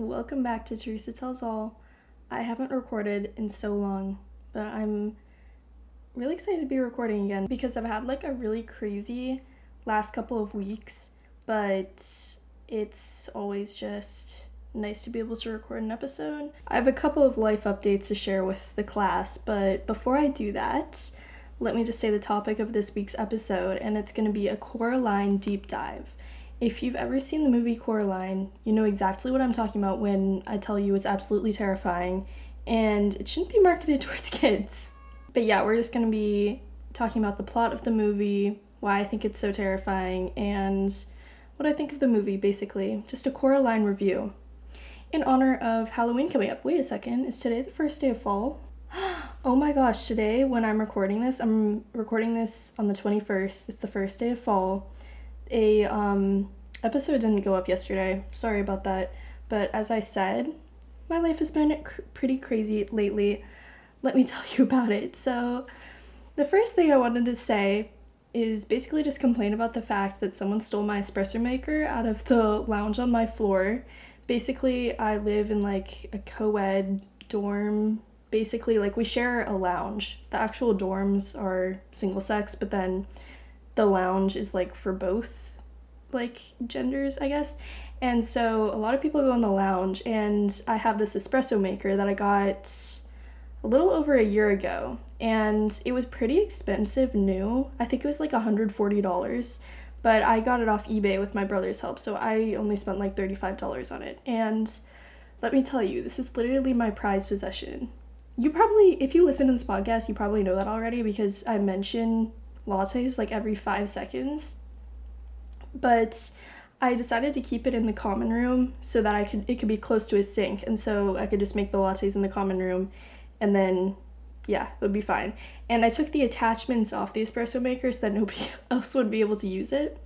welcome back to Teresa Tells All. I haven't recorded in so long, but I'm really excited to be recording again because I've had like a really crazy last couple of weeks, but it's always just nice to be able to record an episode. I have a couple of life updates to share with the class, but before I do that, let me just say the topic of this week's episode, and it's going to be a Coraline deep dive. If you've ever seen the movie Coraline, you know exactly what I'm talking about when I tell you it's absolutely terrifying and it shouldn't be marketed towards kids. But yeah, we're just to be talking about the plot of the movie, why I think it's so terrifying, and what I think of the movie basically. Just a Coraline review. In honor of Halloween coming up. Wait a second, is today the first day of fall? Oh my gosh, today when I'm recording this, I'm recording this on the 21st. It's the first day of fall a um, episode didn't go up yesterday. Sorry about that. But as I said, my life has been cr- pretty crazy lately. Let me tell you about it. So, the first thing I wanted to say is basically just complain about the fact that someone stole my espresso maker out of the lounge on my floor. Basically, I live in like a co ed dorm. Basically, like we share a lounge. The actual dorms are single sex, but then the lounge is like for both like genders, I guess. And so a lot of people go in the lounge and I have this espresso maker that I got a little over a year ago and it was pretty expensive new. I think it was like $140, but I got it off eBay with my brother's help. So I only spent like $35 on it. And let me tell you, this is literally my prized possession. You probably, if you listen to this podcast, you probably know that already because I mention lattes like every five seconds. But I decided to keep it in the common room so that I could it could be close to a sink and so I could just make the lattes in the common room and then yeah, it would be fine. And I took the attachments off the espresso maker so that nobody else would be able to use it.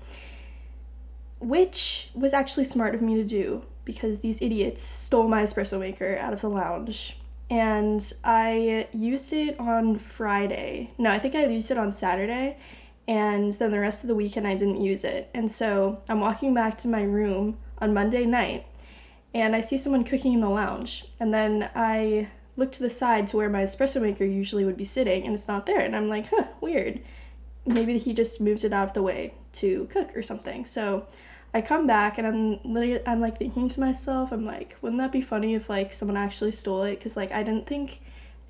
Which was actually smart of me to do because these idiots stole my espresso maker out of the lounge and I used it on Friday. No, I think I used it on Saturday, and then the rest of the weekend I didn't use it. And so I'm walking back to my room on Monday night, and I see someone cooking in the lounge. And then I look to the side to where my espresso maker usually would be sitting, and it's not there. And I'm like, huh, weird. Maybe he just moved it out of the way to cook or something. So I come back and I'm literally I'm like thinking to myself, I'm like, wouldn't that be funny if like someone actually stole it? Because like I didn't think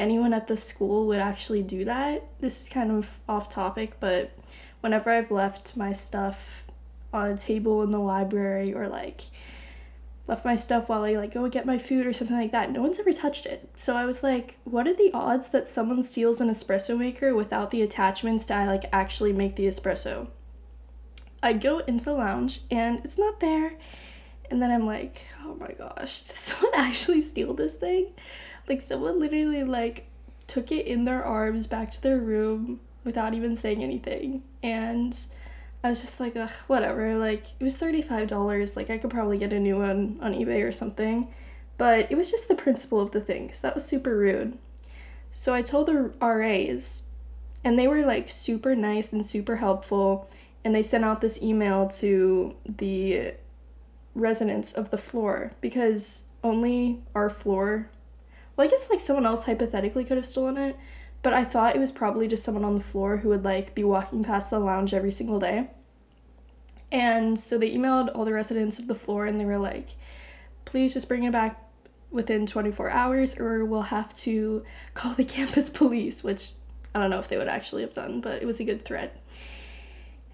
anyone at the school would actually do that. This is kind of off topic, but whenever I've left my stuff on a table in the library or like left my stuff while I like go get my food or something like that. No one's ever touched it. So I was like, what are the odds that someone steals an espresso maker without the attachments to like actually make the espresso? I go into the lounge and it's not there. And then I'm like, oh my gosh, did someone actually steal this thing? Like someone literally like took it in their arms back to their room without even saying anything. And I was just like, ugh, whatever. Like it was $35. Like I could probably get a new one on eBay or something. But it was just the principle of the thing, because that was super rude. So I told the RAs, and they were like super nice and super helpful and they sent out this email to the residents of the floor because only our floor well i guess like someone else hypothetically could have stolen it but i thought it was probably just someone on the floor who would like be walking past the lounge every single day. And so they emailed all the residents of the floor and they were like please just bring it back within 24 hours or we'll have to call the campus police which i don't know if they would actually have done but it was a good threat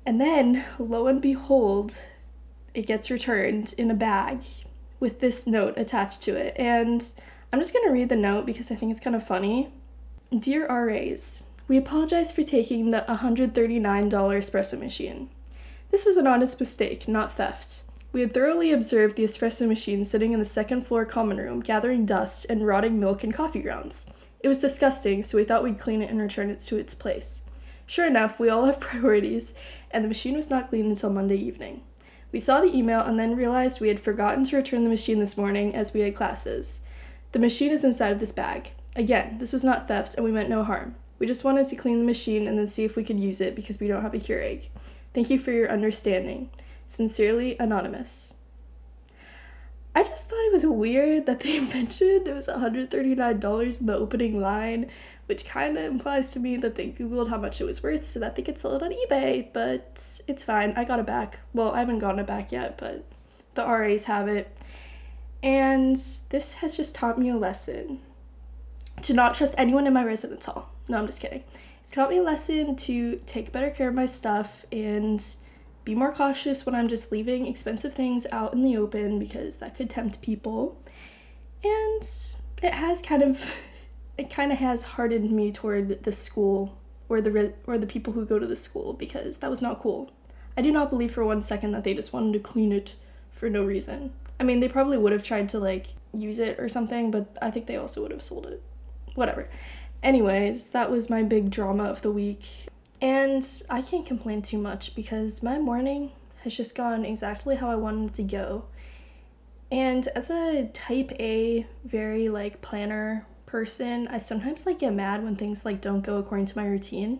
and then, lo and behold, it gets returned in a bag with this note attached to it. And I'm just going to read the note because I think it's kind of funny. Dear RAs, we apologize for taking the $139 espresso machine. This was an honest mistake, not theft. We had thoroughly observed the espresso machine sitting in the second floor common room, gathering dust and rotting milk and coffee grounds. It was disgusting, so we thought we'd clean it and return it to its place. Sure enough, we all have priorities, and the machine was not cleaned until Monday evening. We saw the email and then realized we had forgotten to return the machine this morning as we had classes. The machine is inside of this bag. Again, this was not theft and we meant no harm. We just wanted to clean the machine and then see if we could use it because we don't have a Keurig. Thank you for your understanding. Sincerely, Anonymous. I just thought it was weird that they mentioned it was $139 in the opening line, which kind of implies to me that they Googled how much it was worth so that they could sell it on eBay, but it's fine. I got it back. Well, I haven't gotten it back yet, but the RAs have it. And this has just taught me a lesson to not trust anyone in my residence hall. No, I'm just kidding. It's taught me a lesson to take better care of my stuff and be more cautious when I'm just leaving expensive things out in the open because that could tempt people. And it has kind of it kind of has hardened me toward the school or the re- or the people who go to the school because that was not cool. I do not believe for one second that they just wanted to clean it for no reason. I mean, they probably would have tried to like use it or something, but I think they also would have sold it. Whatever. Anyways, that was my big drama of the week. And I can't complain too much because my morning has just gone exactly how I wanted it to go. And as a type A, very like planner person, I sometimes like get mad when things like don't go according to my routine,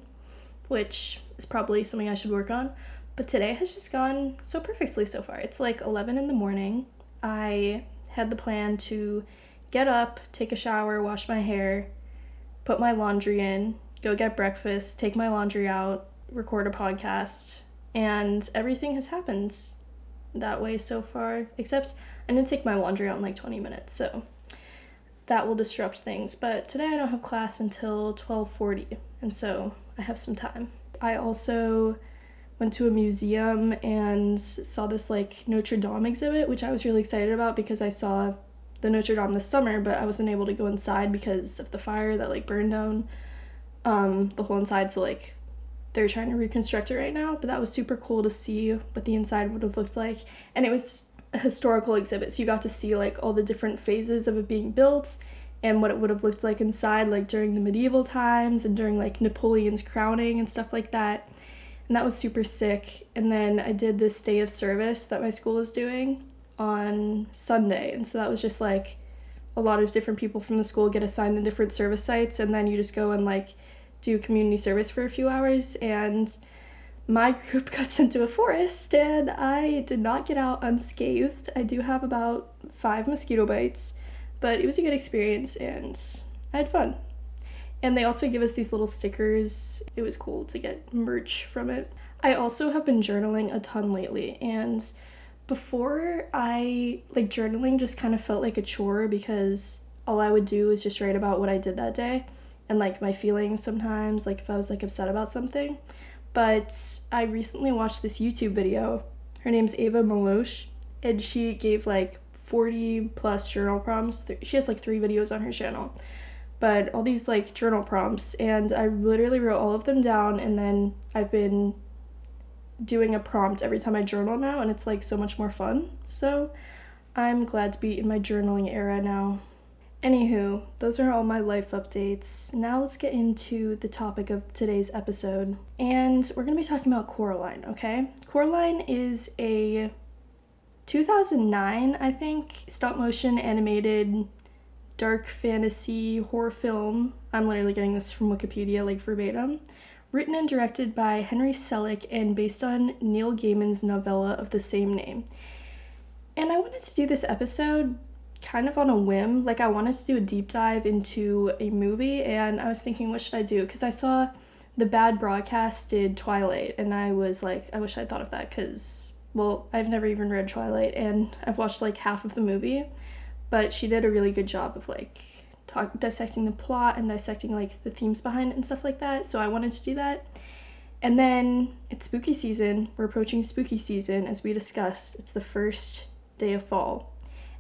which is probably something I should work on. But today has just gone so perfectly so far. It's like 11 in the morning. I had the plan to get up, take a shower, wash my hair, put my laundry in, go get breakfast, take my laundry out, record a podcast, and everything has happened that way so far. Except I didn't take my laundry out in like 20 minutes, so that will disrupt things. But today I don't have class until 12:40, and so I have some time. I also went to a museum and saw this like Notre Dame exhibit, which I was really excited about because I saw the Notre Dame this summer, but I wasn't able to go inside because of the fire that like burned down um, the whole inside. So like they're trying to reconstruct it right now, but that was super cool to see what the inside would have looked like. And it was historical exhibit, so you got to see like all the different phases of it being built and what it would have looked like inside, like during the medieval times and during like Napoleon's crowning and stuff like that and that was super sick. And then I did this day of service that my school is doing on Sunday, and so that was just like a lot of different people from the school get assigned to different service sites, and then you just go and like do community service for a few hours. And my group got sent to a forest, and I did not get out unscathed. I do have about five mosquito bites, but it was a good experience, and I had fun. And they also give us these little stickers. It was cool to get merch from it. I also have been journaling a ton lately, and before I like journaling just kind of felt like a chore because all I would do was just write about what I did that day and like my feelings sometimes, like if I was like upset about something. But I recently watched this YouTube video. Her name's Ava Malosh, and she gave like 40 plus journal prompts. She has like three videos on her channel but all these like journal prompts and I literally wrote all of them down and then I've been doing a prompt every time I journal now and it's like so much more fun. So I'm glad to be in my journaling era now. Anywho, those are all my life updates. Now let's get into the topic of today's episode. And we're going to be talking about Coraline, okay? Coraline is a 2009, I think, stop motion animated dark fantasy horror film. I'm literally getting this from Wikipedia, like verbatim. Written and directed by Henry Selick and based on Neil Gaiman's novella of the same name. And I wanted to do this episode kind of on a whim. Like, I wanted to do a deep dive into a movie, and I was thinking, what should I do? Because I saw the Bad Broadcast did Twilight, and I was like, I wish I'd thought of that because, well, I've never even read Twilight, and I've watched like half of the movie but she did a really good job of like talk, dissecting the plot and dissecting like the themes behind it and stuff like that. So I wanted to do that. And then it's spooky season. We're approaching spooky season as we discussed. It's the first day of fall.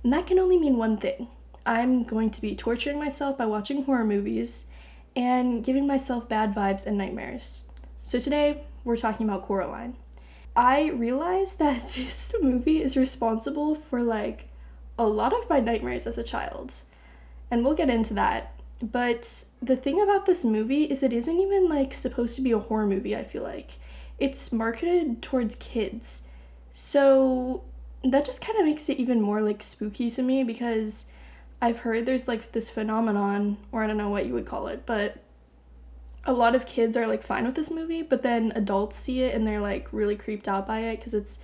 And that can only mean one thing. I'm going to be torturing myself by watching horror movies and giving myself bad vibes and nightmares. So today we're talking about Coraline. I realized that this movie is responsible for like a lot of my nightmares as a child. And we'll get into that. But the thing about this movie is it isn't even like supposed to be a horror movie, I feel like. It's marketed towards kids. So that just kind of makes it even more like spooky to me because I've heard there's like this phenomenon, or I don't know what you would call it, but a lot of kids are like fine with this movie, but then adults see it and they're like really creeped out by it because it's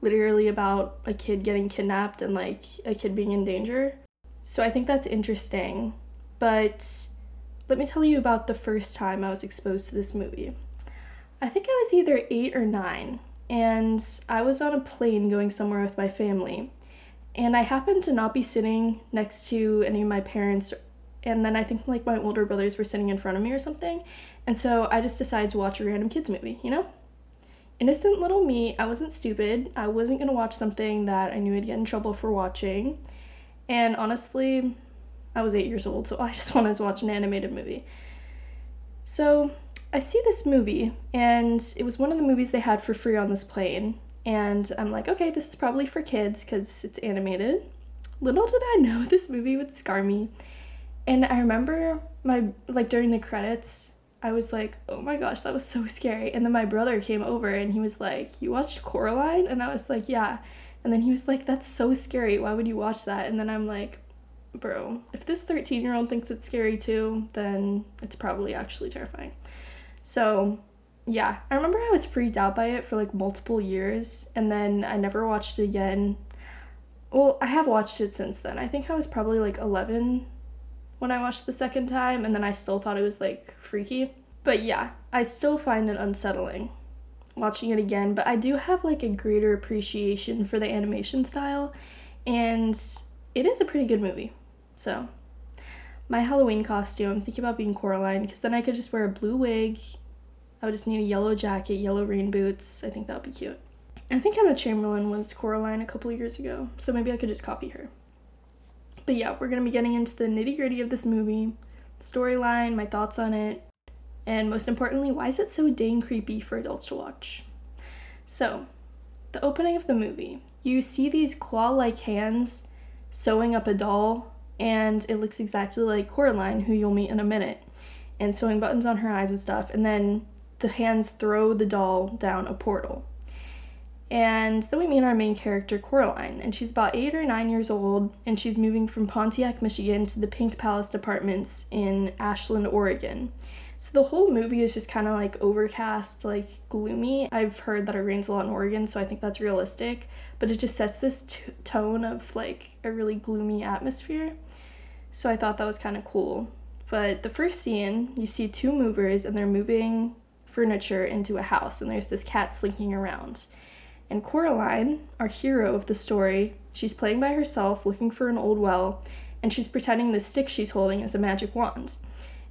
literally about a kid getting kidnapped and like a kid being in danger. So I think that's interesting. But let me tell you about the first time I was exposed to this movie. I think I was either eight or nine, and I was on a plane going somewhere with my family. And I happened to not be sitting next to any of my parents, and then I think like my older brothers were sitting in front of me or something. And so I just decided to watch a random kids movie, you know? Innocent little me, I wasn't stupid. I wasn't gonna watch something that I knew I'd get in trouble for watching. And honestly, I was eight years old, so I just wanted to watch an animated movie. So I see this movie, and it was one of the movies they had for free on this plane. And I'm like, okay, this is probably for kids because it's animated. Little did I know this movie would scar me. And I remember my, like, during the credits, I was like, oh my gosh, that was so scary. And then my brother came over and he was like, you watched Coraline? And I was like, yeah. And then he was like, that's so scary. Why would you watch that? And then I'm like, bro, if this 13 year old thinks it's scary too, then it's probably actually terrifying. So, yeah, I remember I was freaked out by it for like multiple years, and then I never watched it again. Well, I have watched it since then. I think I was probably like 11 when I watched the second time, and then I still thought it was like freaky. But yeah, I still find it unsettling watching it again, but I do have like a greater appreciation for the animation style, and it is a pretty good movie. So, my Halloween costume, I'm thinking about being Coraline because then I could just wear a blue wig. I would just need a yellow jacket, yellow rain boots. I think that would be cute. I think Emma Chamberlain was Coraline a couple years ago, so maybe I could just copy her. But yeah, we're gonna be getting into the nitty gritty of this movie, storyline, my thoughts on it, and most importantly, why is it so dang creepy for adults to watch? So, the opening of the movie, you see these claw like hands sewing up a doll and it looks exactly like Coraline, who you'll meet in a minute, and sewing buttons on her eyes and stuff. And then the hands throw the doll down a portal. And then we meet our main character, Coraline, and she's about eight or nine years old, and she's moving from Pontiac, Michigan to the Pink Palace Apartments in Ashland, Oregon. So the whole movie is just kind of like overcast, like gloomy. I've heard that it rains a lot in Oregon, so I think that's realistic, but it just sets this t- tone of like a really gloomy atmosphere. So I thought that was kind of cool. But the first scene, you see two movers and they're moving furniture into a house, and there's this cat slinking around. And Coraline, our hero of the story, she's playing by herself looking for an old well, and she's pretending the stick she's holding is a magic wand.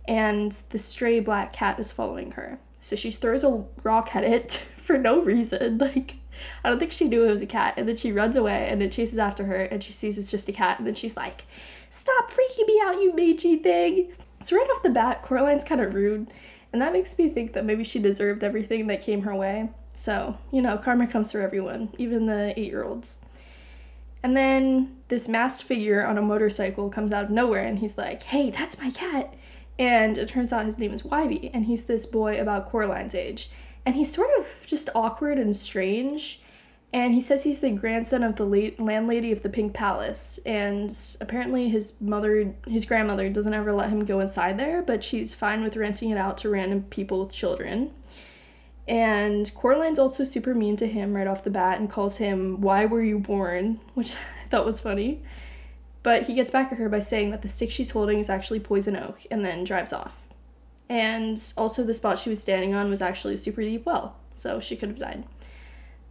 And the stray black cat is following her. So she throws a rock at it for no reason. Like, I don't think she knew it was a cat. And then she runs away and it chases after her and she sees it's just a cat. And then she's like, Stop freaking me out, you Meiji thing. So, right off the bat, Coraline's kind of rude, and that makes me think that maybe she deserved everything that came her way. So, you know, karma comes for everyone, even the eight year olds. And then this masked figure on a motorcycle comes out of nowhere and he's like, hey, that's my cat. And it turns out his name is Wybie, and he's this boy about Coraline's age. And he's sort of just awkward and strange and he says he's the grandson of the late landlady of the Pink Palace. And apparently, his mother, his grandmother, doesn't ever let him go inside there, but she's fine with renting it out to random people with children. And Coraline's also super mean to him right off the bat and calls him, Why were you born? which I thought was funny. But he gets back at her by saying that the stick she's holding is actually poison oak and then drives off. And also, the spot she was standing on was actually a super deep well, so she could have died.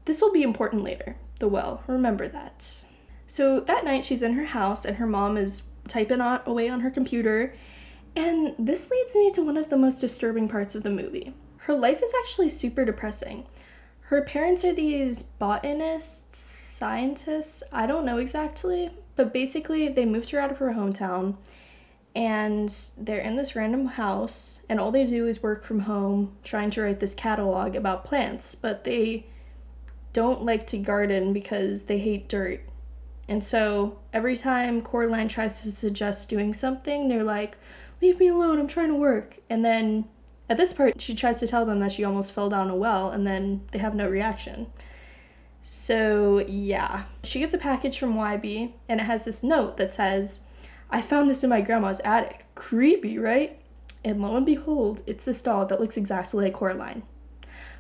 This will be important later, the well, remember that. So that night she's in her house and her mom is typing on, away on her computer, and this leads me to one of the most disturbing parts of the movie. Her life is actually super depressing. Her parents are these botanists, scientists, I don't know exactly, but basically they moved her out of her hometown and they're in this random house and all they do is work from home trying to write this catalog about plants, but they don't like to garden because they hate dirt. And so every time Coraline tries to suggest doing something, they're like, Leave me alone, I'm trying to work. And then at this part, she tries to tell them that she almost fell down a well, and then they have no reaction. So, yeah. She gets a package from Wybie, and it has this note that says, I found this in my grandma's attic. Creepy, right? And lo and behold, it's this doll that looks exactly like Coraline.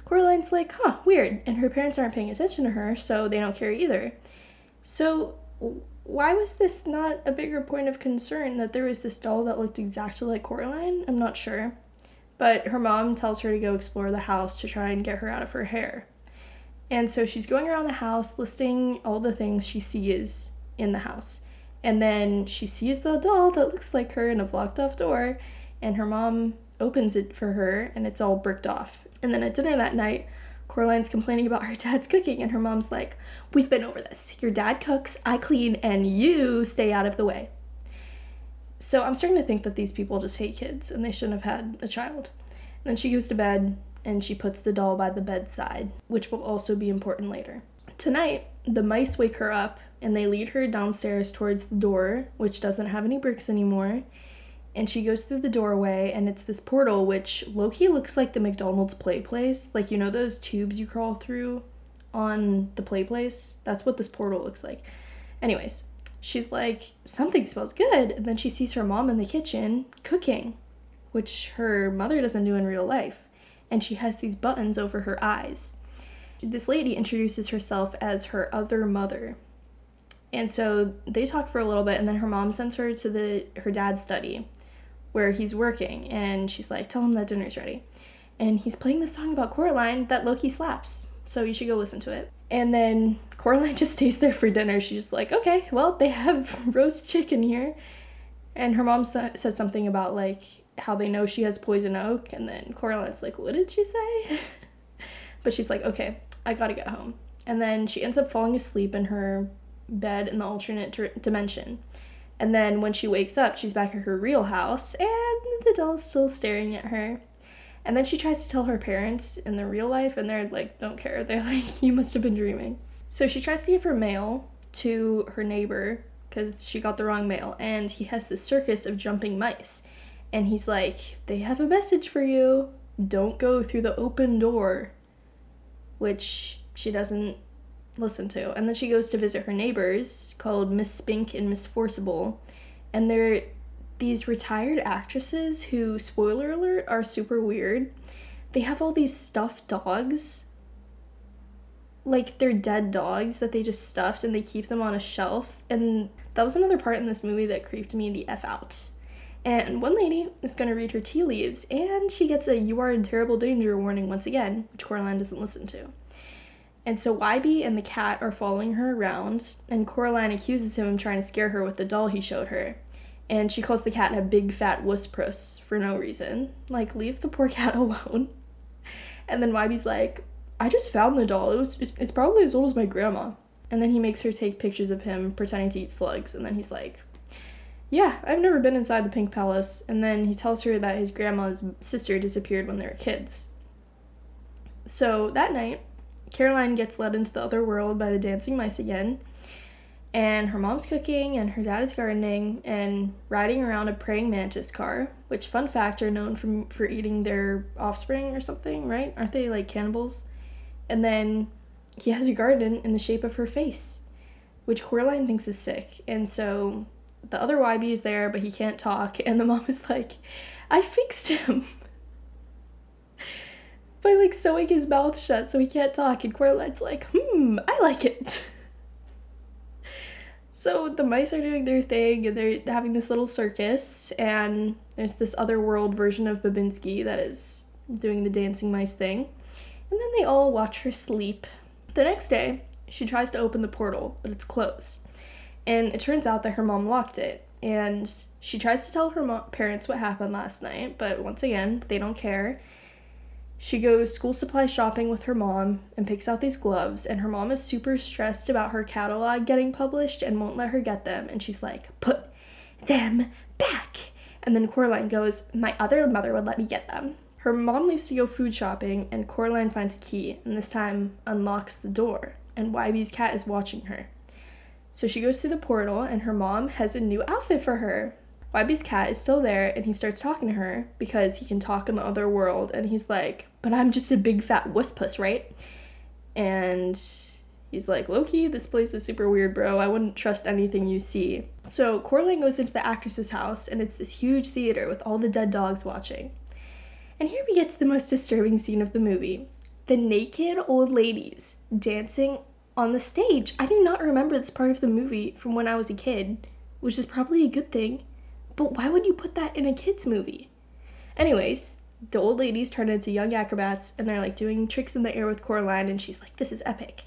Coraline's like, huh, weird. And her parents aren't paying attention to her, so they don't care either. So, why was this not a bigger point of concern that there was this doll that looked exactly like Coraline? I'm not sure. But her mom tells her to go explore the house to try and get her out of her hair. And so she's going around the house listing all the things she sees in the house. And then she sees the doll that looks like her in a blocked off door, and her mom opens it for her, and it's all bricked off. And then at dinner that night, Coraline's complaining about her dad's cooking, and her mom's like, We've been over this. Your dad cooks, I clean, and you stay out of the way. So I'm starting to think that these people just hate kids and they shouldn't have had a child. And then she goes to bed and she puts the doll by the bedside, which will also be important later. Tonight, the mice wake her up and they lead her downstairs towards the door, which doesn't have any bricks anymore. And she goes through the doorway, and it's this portal, which low key looks like the McDonald's play place. Like, you know, those tubes you crawl through on the play place? That's what this portal looks like. Anyways, she's like, something smells good. And then she sees her mom in the kitchen cooking, which her mother doesn't do in real life. And she has these buttons over her eyes. This lady introduces herself as her other mother. And so they talk for a little bit, and then her mom sends her to the her dad's study where he's working, and she's like, Tell him that dinner's ready. And he's playing this song about Coraline that low key slaps. So you should go listen to it. And then Coraline just stays there for dinner. She's just like, okay, well, they have roast chicken here. And her mom sa- says something about like how they know she has poison oak. And then Coraline's like, what did she say? but she's like, okay, I gotta get home. And then she ends up falling asleep in her bed in the alternate dimension. And then when she wakes up, she's back at her real house, and the doll's still staring at her. And then she tries to tell her parents in the real life, and they're like, don't care. They're like, you must have been dreaming. So she tries to give her mail to her neighbor because she got the wrong mail, and he has the circus of jumping mice. And he's like, they have a message for you. Don't go through the open door. Which she doesn't listen to. And then she goes to visit her neighbors called Miss Spink and Miss Forcible. And they're these retired actresses who, spoiler alert, are super weird. They have all these stuffed dogs. Like they're dead dogs that they just stuffed and they keep them on a shelf. And that was another part in this movie that creeped me the F out. And one lady is going to read her tea leaves and she gets a you are in terrible danger warning once again, which Coraline doesn't listen to. And so Wybie and the cat are following her around, and Coraline accuses him of trying to scare her with the doll he showed her. And she calls the cat a big fat wuss puss for no reason. Like, leave the poor cat alone. And then Wybie's like, I just found the doll. It was it's probably as old as my grandma. And then he makes her take pictures of him pretending to eat slugs. And then he's like, Yeah, I've never been inside the Pink Palace. And then he tells her that his grandma's sister disappeared when they were kids. So that night, Coraline gets led into the other world by the dancing mice again. And her mom's cooking, and her dad is gardening and riding around a praying mantis car, which, fun fact, are known from, for eating their offspring or something, right? Aren't they like cannibals? And then he has a garden in the shape of her face, which Coraline thinks is sick. And so the other Wybie is there, but he can't talk. And the mom is like, I fixed him. By like sewing his mouth shut so he can't talk. And Coraline's like, hmm, I like it. so the mice are doing their thing and they're having this little circus. And there's this other world version of Bobinsky that is doing the dancing mice thing. And then they all watch her sleep. The next day, she tries to open the portal, but it's closed. And it turns out that her mom locked it. And she tries to tell her mo- parents what happened last night, but once again, they don't care she goes school supply shopping with her mom and picks out these gloves, and her mom is super stressed about her catalog getting published and won't let her get them. And she's like, Put them back. And then Coraline goes, My other mother would let me get them. Her mom leaves to go food shopping, and Coraline finds a key, and this time unlocks the door, and Wybie's cat is watching her. So she goes through the portal, and her mom has a new outfit for her. Wybie's cat is still there and he starts talking to her because he can talk in the other world and he's like, But I'm just a big fat wuss puss, right? And he's like, low key, this place is super weird, bro. I wouldn't trust anything you see. So Coraline goes into the actress's house and it's this huge theater with all the dead dogs watching. And here we get to the most disturbing scene of the movie. the naked old ladies dancing on the stage. I do not remember this part of the movie from when I was a kid, which is probably a good thing. But why would you put that in a kids movie? Anyways, the old ladies turn into young acrobats and they're like doing tricks in the air with Coraline and she's like this is epic.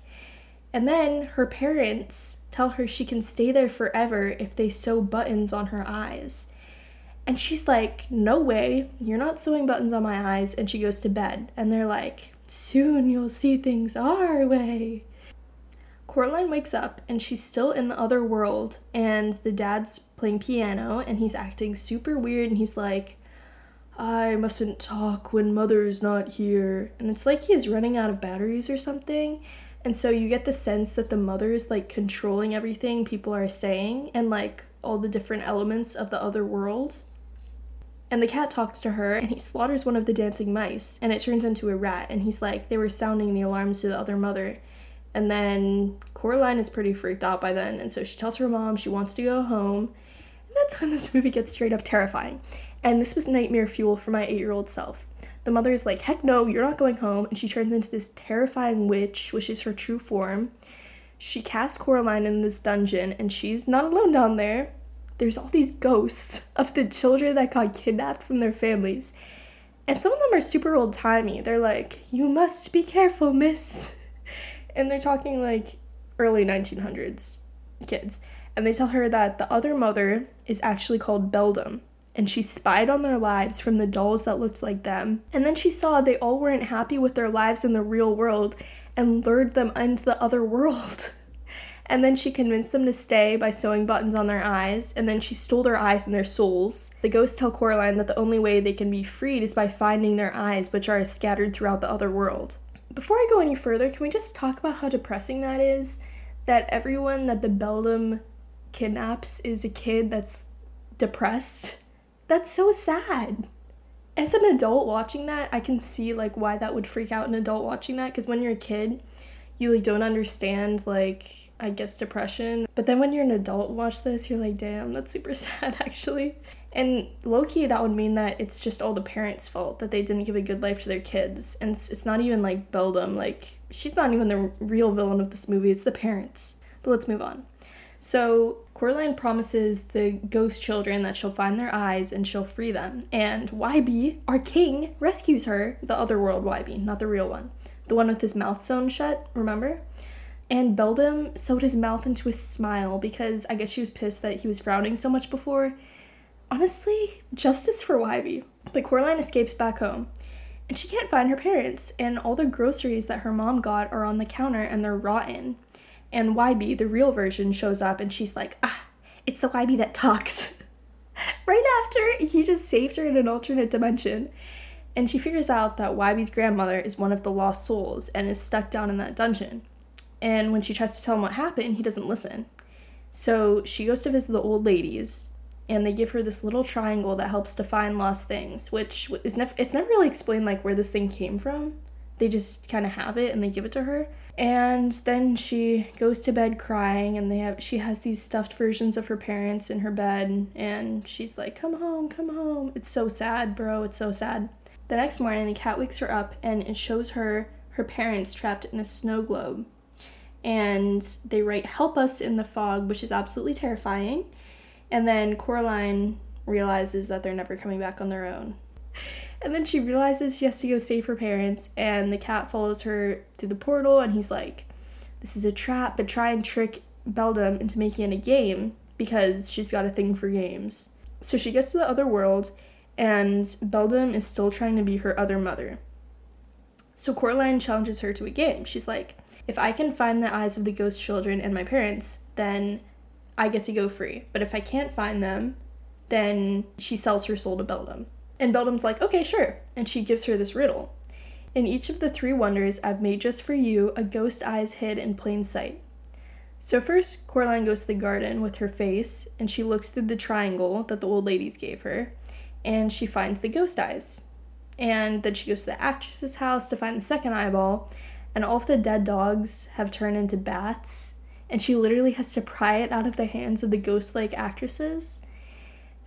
And then her parents tell her she can stay there forever if they sew buttons on her eyes. And she's like, No way, you're not sewing buttons on my eyes. And she goes to bed. And they're like, Soon you'll see things our way. Coraline wakes up and she's still in the other world. And the dad's playing piano and he's acting super weird. And he's like, I mustn't talk when mother's not here. And it's like he's running out of batteries or something. And so you get the sense that the mother is like controlling everything people are saying and like all the different elements of the other world. And the cat talks to her and he slaughters one of the dancing mice and it turns into a rat. And he's like, they were sounding the alarms to the other mother. And then Coraline is pretty freaked out by then. And so she tells her mom she wants to go home. That's when this movie gets straight up terrifying. And this was nightmare fuel for my eight year old self. The mother is like, heck no, you're not going home. And she turns into this terrifying witch, which is her true form. She casts Coraline in this dungeon and she's not alone down there there's all these ghosts of the children that got kidnapped from their families. And some of them are super old timey. They're like, You must be careful, miss. And they're talking like early 1900s kids. And they tell her that the other mother is actually called Beldam. And she spied on their lives from the dolls that looked like them. And then she saw they all weren't happy with their lives in the real world and lured them into the other world. And then she convinced them to stay by sewing buttons on their eyes, and then she stole their eyes and their souls. The ghosts tell Coraline that the only way they can be freed is by finding their eyes, which are scattered throughout the other world. Before I go any further, can we just talk about how depressing that is? That everyone that the Beldam kidnaps is a kid that's depressed? That's so sad. As an adult watching that, I can see like why that would freak out an adult watching that because when you're a kid, you like don't understand like I guess, depression. But then when you're an adult watch this, you're like, damn, that's super sad actually. And low key, that would mean that it's just all the parents' fault that they didn't give a good life to their kids. And it's, not even like Beldam, like, she's not even the real villain of this movie, it's the parents. But let's move on. So, Coraline promises the ghost children that she'll find their eyes and she'll free them. And Wybie, our king, rescues her, the other world Wybie, not the real one. The one with his mouth sewn shut, remember? And Beldam sewed his mouth into a smile because I guess she was pissed that he was frowning so much before. Honestly, justice for Wybie. But Coraline escapes back home, and she can't find her parents, and all the groceries that her mom got are on the counter and they're rotten. And Wybie, the real version, shows up and she's like, ah, it's the Wybie that talks. right after he just saved her in an alternate dimension. And she figures out that Wybie's grandmother is one of the lost souls and is stuck down in that dungeon. And when she tries to tell him what happened, he doesn't listen. So she goes to visit the old ladies, and they give her this little triangle that helps to find lost things, which is never it's never really explained like where this thing came from. They just kind of have it and they give it to her. And then she goes to bed crying and they have she has these stuffed versions of her parents in her bed and she's like, "Come home, come home." It's so sad, bro. It's so sad. The next morning, the cat wakes her up and it shows her her parents trapped in a snow globe and they write help us in the fog which is absolutely terrifying and then coraline realizes that they're never coming back on their own and then she realizes she has to go save her parents and the cat follows her through the portal and he's like this is a trap but try and trick beldam into making it a game because she's got a thing for games so she gets to the other world and beldam is still trying to be her other mother so coraline challenges her to a game she's like if I can find the eyes of the ghost children and my parents, then I get to go free. But if I can't find them, then she sells her soul to Beldam. And Beldam's like, okay, sure. And she gives her this riddle. In each of the three wonders I've made just for you, a ghost eyes hid in plain sight. So first, Coraline goes to the garden with her face, and she looks through the triangle that the old ladies gave her, and she finds the ghost eyes. And then she goes to the actress's house to find the second eyeball, and all of the dead dogs have turned into bats, and she literally has to pry it out of the hands of the ghost like actresses.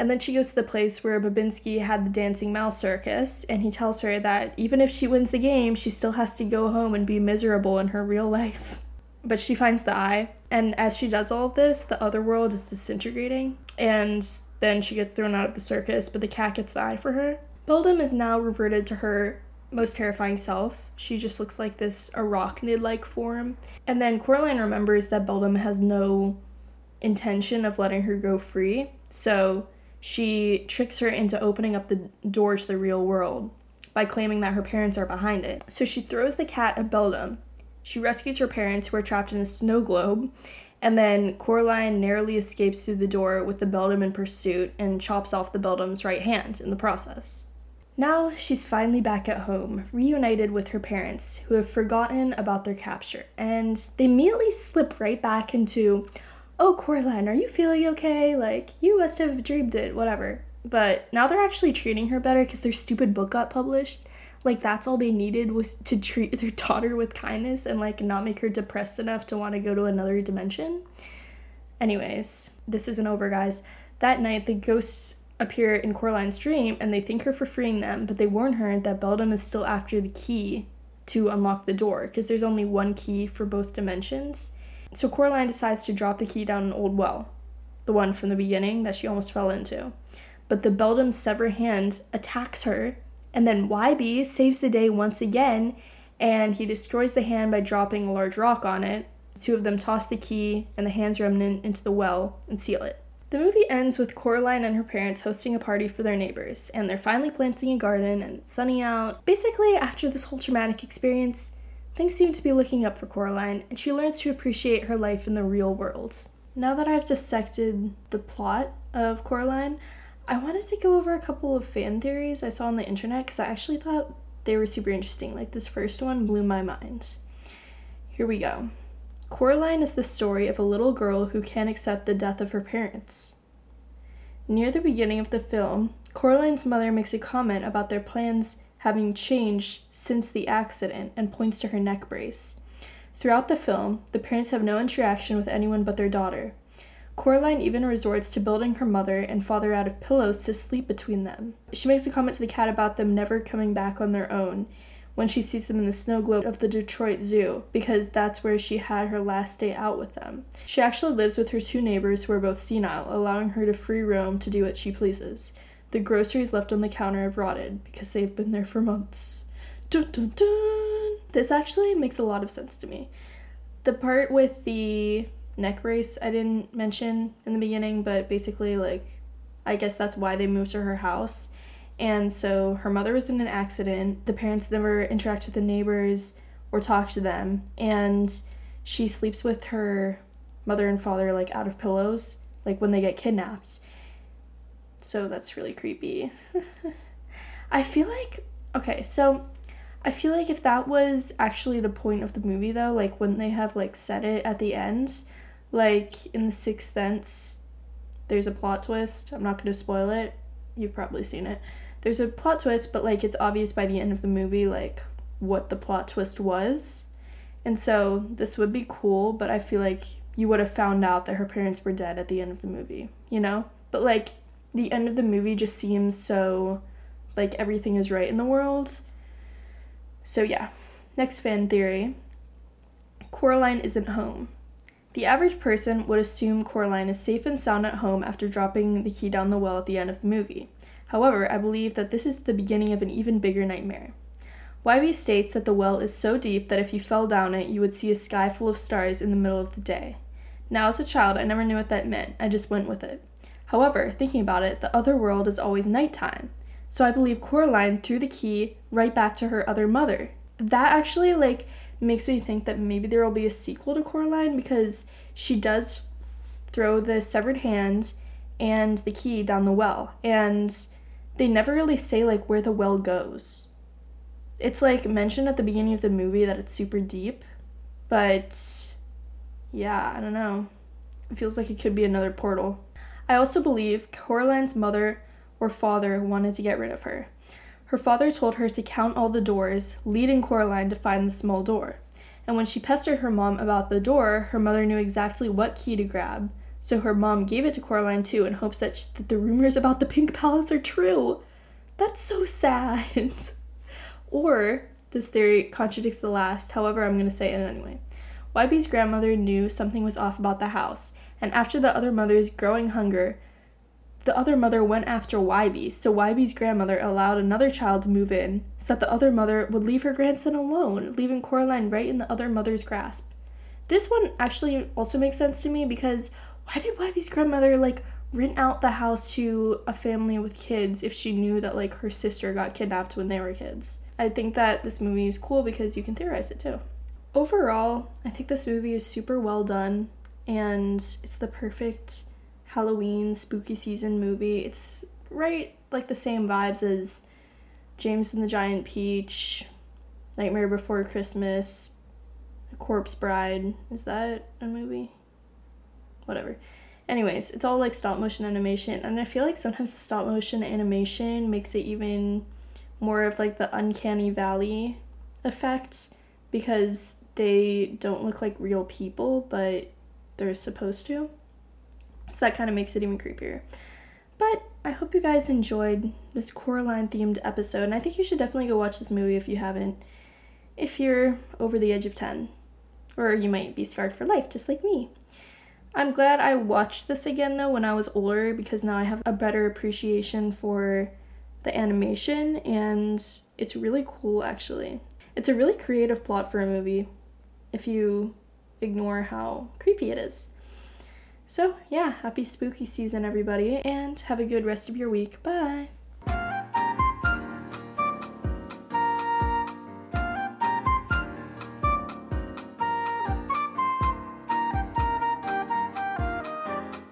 And then she goes to the place where Bobinsky had the dancing mouse circus, and he tells her that even if she wins the game, she still has to go home and be miserable in her real life. But she finds the eye, and as she does all of this, the other world is disintegrating, and then she gets thrown out of the circus, but the cat gets the eye for her. Beldam is now reverted to her most terrifying self. She just looks like this arachnid like form. And then Coraline remembers that Beldam has no intention of letting her go free, so she tricks her into opening up the door to the real world by claiming that her parents are behind it. So she throws the cat at Beldam. She rescues her parents who are trapped in a snow globe, and then Coraline narrowly escapes through the door with the Beldam in pursuit and chops off the Beldam's right hand in the process. Now she's finally back at home, reunited with her parents, who have forgotten about their capture, and they immediately slip right back into, oh, Coraline, are you feeling okay? Like, you must have dreamed it, whatever. But now they're actually treating her better because their stupid book got published. Like, that's all they needed was to treat their daughter with kindness and, like, not make her depressed enough to want to go to another dimension. Anyways, this isn't over, guys. That night, the ghosts appear in Coraline's dream and they thank her for freeing them, but they warn her that Beldam is still after the key to unlock the door because there's only one key for both dimensions so Coraline decides to drop the key down an old well, the one from the beginning that she almost fell into. But the Beldam's severed hand attacks her, and then Wybie saves the day once again, and he destroys the hand by dropping a large rock on it. The two of them toss the key and the hand's remnant into the well and seal it. The movie ends with Coraline and her parents hosting a party for their neighbors, and they're finally planting a garden and it's sunny out. Basically, after this whole traumatic experience, Things seem to be looking up for Coraline, and she learns to appreciate her life in the real world. Now that I've dissected the plot of Coraline, I wanted to go over a couple of fan theories I saw on the internet because I actually thought they were super interesting. Like this first one blew my mind. Here we go. Coraline is the story of a little girl who can't accept the death of her parents. Near the beginning of the film, Coraline's mother makes a comment about their plans having changed since the accident and points to her neck brace. Throughout the film, the parents have no interaction with anyone but their daughter. Coraline even resorts to building her mother and father out of pillows to sleep between them. She makes a comment to the cat about them never coming back on their own when she sees them in the snow globe of the Detroit Zoo, because that's where she had her last day out with them. She actually lives with her two neighbors who are both senile, allowing her to free roam to do what she pleases. The groceries left on the counter have rotted because they've been there for months. Dun, dun, dun. This actually makes a lot of sense to me. The part with the neck brace I didn't mention in the beginning, but basically, like, I guess that's why they moved to her house. And so her mother was in an accident. The parents never interact with the neighbors or talk to them. And she sleeps with her mother and father, like, out of pillows, like when they get kidnapped. So that's really creepy. I feel like okay, so I feel like if that was actually the point of the movie though, like wouldn't they have like said it at the end, like in the Sixth Sense, there's a plot twist. I'm not going to spoil it. You've probably seen it. There's a plot twist, but like it's obvious by the end of the movie like what the plot twist was. And so this would be cool, but I feel like you would have found out that her parents were dead at the end of the movie, you know? But like the end of the movie just seems so like everything is right in the world. So, yeah. Next fan theory Coraline isn't home. The average person would assume Coraline is safe and sound at home after dropping the key down the well at the end of the movie. However, I believe that this is the beginning of an even bigger nightmare. Wybie states that the well is so deep that if you fell down it, you would see a sky full of stars in the middle of the day. Now, as a child, I never knew what that meant, I just went with it. However, thinking about it, the other world is always nighttime. So I believe Coraline threw the key right back to her other mother. That actually like makes me think that maybe there will be a sequel to Coraline because she does throw the severed hand and the key down the well and they never really say like where the well goes. It's like mentioned at the beginning of the movie that it's super deep, but yeah, I don't know. It feels like it could be another portal. I also believe Coraline's mother or father wanted to get rid of her. Her father told her to count all the doors, leading Coraline to find the small door. And when she pestered her mom about the door, her mother knew exactly what key to grab, So her mom gave it to Coraline too in hopes that, sh- that the rumors about the Pink Palace are true. That's so sad. or this theory contradicts the last, however, I'm going to say it anyway. Wybie's grandmother knew something was off about the house, and after the other mother's growing hunger, the other mother went after Wybie, so Wybie's grandmother allowed another child to move in so that the other mother would leave her grandson alone, leaving Coraline right in the other mother's grasp. This one actually also makes sense to me because why did Wybie's grandmother like rent out the house to a family with kids if she knew that like her sister got kidnapped when they were kids? I think that this movie is cool because you can theorize it too. Overall, I think this movie is super well done and it's the perfect Halloween spooky season movie. It's right like the same vibes as James and the Giant Peach, Nightmare Before Christmas, Corpse Bride. Is that a movie? Whatever. Anyways, it's all like stop motion animation, and I feel like sometimes the stop motion animation makes it even more of like the uncanny valley effect because they don't look like real people, but they're supposed to. So that kind of makes it even creepier. But I hope you guys enjoyed this Coraline themed episode, and I think you should definitely go watch this movie if you haven't, if you're over the age of 10. Or you might be scarred for life, just like me. I'm glad I watched this again though when I was older because now I have a better appreciation for the animation and it's really cool actually. It's a really creative plot for a movie if you ignore how creepy it is. So, yeah, happy spooky season, everybody, and have a good rest of your week. Bye.